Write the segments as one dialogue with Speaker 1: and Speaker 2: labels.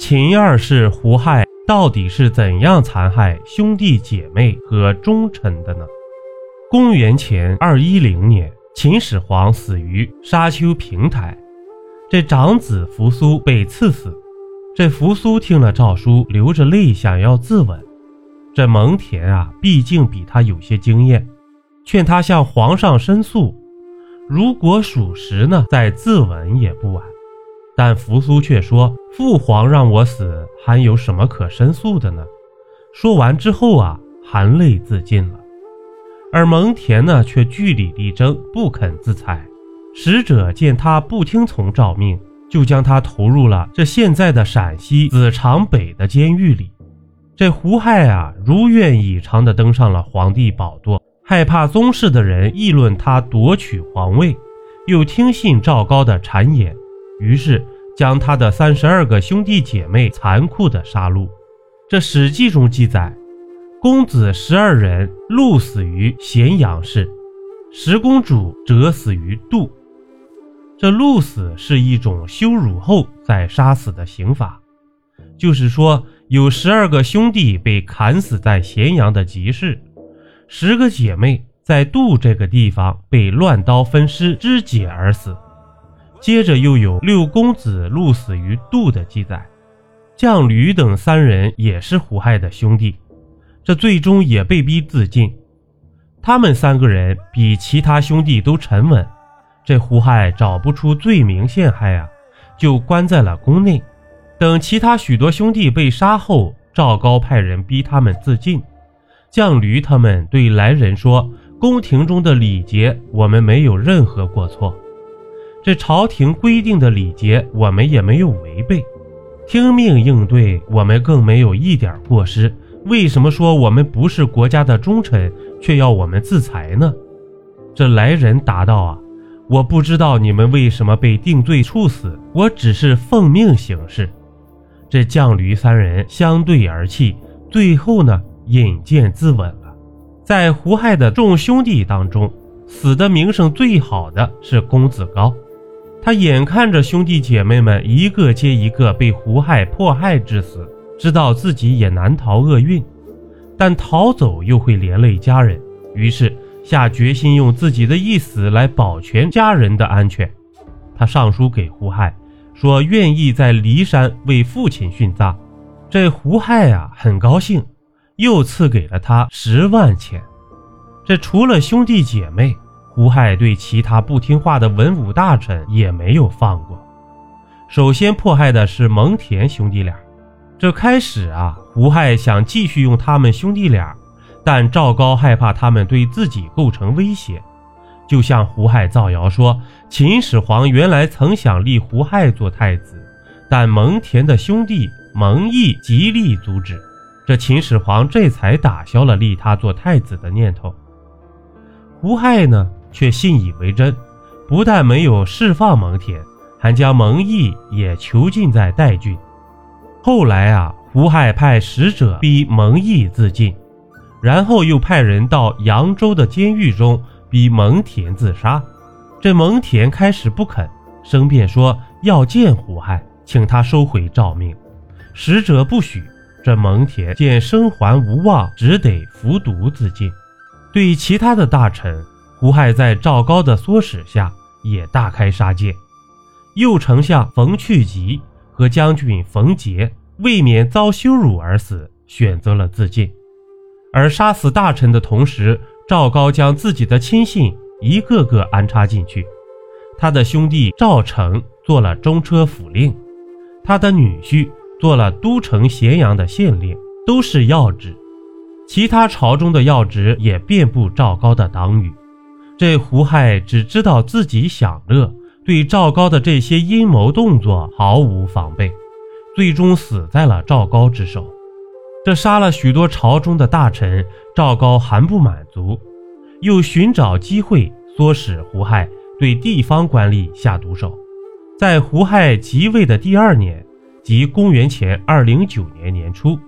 Speaker 1: 秦二世胡亥到底是怎样残害兄弟姐妹和忠臣的呢？公元前二一零年，秦始皇死于沙丘平台，这长子扶苏被赐死。这扶苏听了诏书，流着泪想要自刎。这蒙恬啊，毕竟比他有些经验，劝他向皇上申诉。如果属实呢，再自刎也不晚。但扶苏却说：“父皇让我死，还有什么可申诉的呢？”说完之后啊，含泪自尽了。而蒙恬呢，却据理力争，不肯自裁。使者见他不听从诏命，就将他投入了这现在的陕西子长北的监狱里。这胡亥啊，如愿以偿地登上了皇帝宝座。害怕宗室的人议论他夺取皇位，又听信赵高的谗言，于是将他的三十二个兄弟姐妹残酷地杀戮。这《史记》中记载，公子十二人戮死于咸阳市，十公主折死于杜。这戮死是一种羞辱后再杀死的刑罚，就是说有十二个兄弟被砍死在咸阳的集市。十个姐妹在杜这个地方被乱刀分尸肢解而死，接着又有六公子戮死于杜的记载。将吕等三人也是胡亥的兄弟，这最终也被逼自尽。他们三个人比其他兄弟都沉稳，这胡亥找不出罪名陷害啊，就关在了宫内。等其他许多兄弟被杀后，赵高派人逼他们自尽。将驴他们对来人说：“宫廷中的礼节，我们没有任何过错。这朝廷规定的礼节，我们也没有违背。听命应对，我们更没有一点过失。为什么说我们不是国家的忠臣，却要我们自裁呢？”这来人答道：“啊，我不知道你们为什么被定罪处死，我只是奉命行事。”这将驴三人相对而泣，最后呢？引剑自刎了。在胡亥的众兄弟当中，死的名声最好的是公子高。他眼看着兄弟姐妹们一个接一个被胡亥迫害致死，知道自己也难逃厄运，但逃走又会连累家人，于是下决心用自己的一死来保全家人的安全。他上书给胡亥，说愿意在骊山为父亲殉葬。这胡亥啊，很高兴。又赐给了他十万钱。这除了兄弟姐妹，胡亥对其他不听话的文武大臣也没有放过。首先迫害的是蒙恬兄弟俩。这开始啊，胡亥想继续用他们兄弟俩，但赵高害怕他们对自己构成威胁，就向胡亥造谣说，秦始皇原来曾想立胡亥做太子，但蒙恬的兄弟蒙毅极力阻止。这秦始皇这才打消了立他做太子的念头。胡亥呢，却信以为真，不但没有释放蒙恬，还将蒙毅也囚禁在代郡。后来啊，胡亥派使者逼蒙毅自尽，然后又派人到扬州的监狱中逼蒙恬自杀。这蒙恬开始不肯，申辩说要见胡亥，请他收回诏命。使者不许。这蒙恬见生还无望，只得服毒自尽。对其他的大臣，胡亥在赵高的唆使下也大开杀戒。右丞相冯去疾和将军冯杰为免遭羞辱而死，选择了自尽。而杀死大臣的同时，赵高将自己的亲信一个个安插进去。他的兄弟赵成做了中车府令，他的女婿。做了都城咸阳的县令，都是要职。其他朝中的要职也遍布赵高的党羽。这胡亥只知道自己享乐，对赵高的这些阴谋动作毫无防备，最终死在了赵高之手。这杀了许多朝中的大臣，赵高还不满足，又寻找机会唆使胡亥对地方官吏下毒手。在胡亥即位的第二年。即公元前二零九年年初，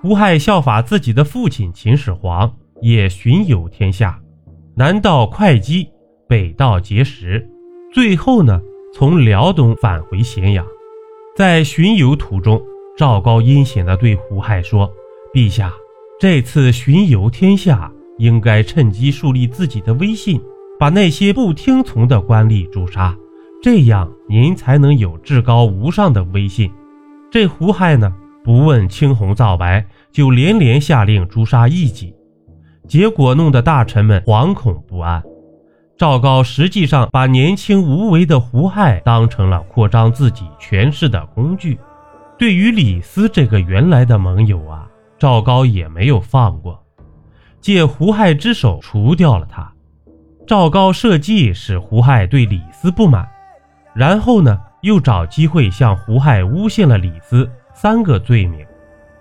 Speaker 1: 胡亥效法自己的父亲秦始皇，也巡游天下，南到会稽，北到碣石，最后呢，从辽东返回咸阳。在巡游途中，赵高阴险地对胡亥说：“陛下，这次巡游天下，应该趁机树立自己的威信，把那些不听从的官吏诛杀，这样您才能有至高无上的威信。”这胡亥呢，不问青红皂白，就连连下令诛杀异己，结果弄得大臣们惶恐不安。赵高实际上把年轻无为的胡亥当成了扩张自己权势的工具。对于李斯这个原来的盟友啊，赵高也没有放过，借胡亥之手除掉了他。赵高设计使胡亥对李斯不满，然后呢，又找机会向胡亥诬陷了李斯三个罪名：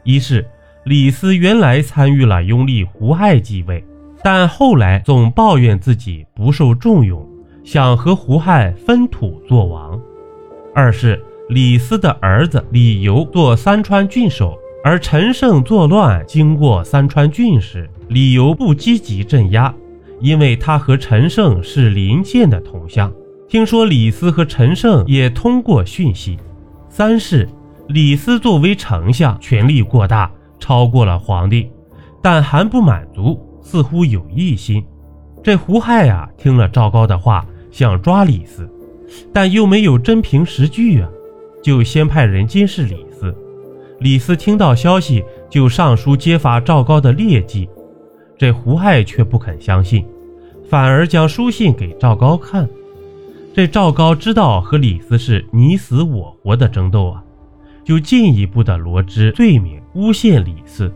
Speaker 1: 一是李斯原来参与了拥立胡亥继位。但后来总抱怨自己不受重用，想和胡亥分土做王。二是李斯的儿子李由做三川郡守，而陈胜作乱经过三川郡时，李由不积极镇压，因为他和陈胜是邻县的同乡。听说李斯和陈胜也通过讯息。三是李斯作为丞相，权力过大，超过了皇帝，但还不满足。似乎有异心，这胡亥啊，听了赵高的话，想抓李斯，但又没有真凭实据啊，就先派人监视李斯。李斯听到消息，就上书揭发赵高的劣迹。这胡亥却不肯相信，反而将书信给赵高看。这赵高知道和李斯是你死我活的争斗啊，就进一步的罗织罪名，诬陷李斯。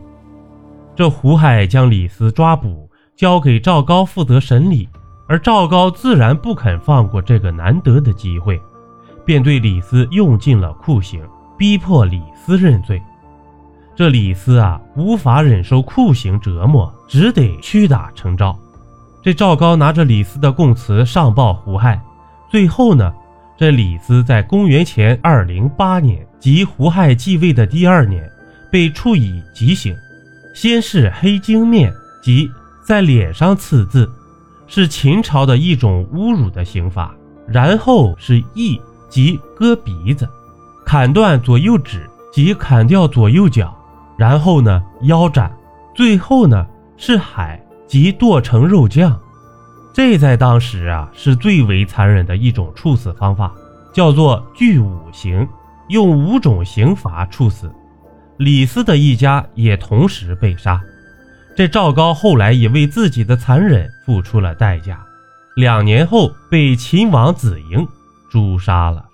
Speaker 1: 这胡亥将李斯抓捕，交给赵高负责审理，而赵高自然不肯放过这个难得的机会，便对李斯用尽了酷刑，逼迫李斯认罪。这李斯啊，无法忍受酷刑折磨，只得屈打成招。这赵高拿着李斯的供词上报胡亥，最后呢，这李斯在公元前二零八年，即胡亥继位的第二年，被处以极刑。先是黑荆面，即在脸上刺字，是秦朝的一种侮辱的刑罚。然后是缢，即割鼻子；砍断左右指，即砍掉左右脚。然后呢，腰斩。最后呢，是海，即剁成肉酱。这在当时啊，是最为残忍的一种处死方法，叫做具五刑，用五种刑罚处死。李斯的一家也同时被杀，这赵高后来也为自己的残忍付出了代价，两年后被秦王子婴诛杀了。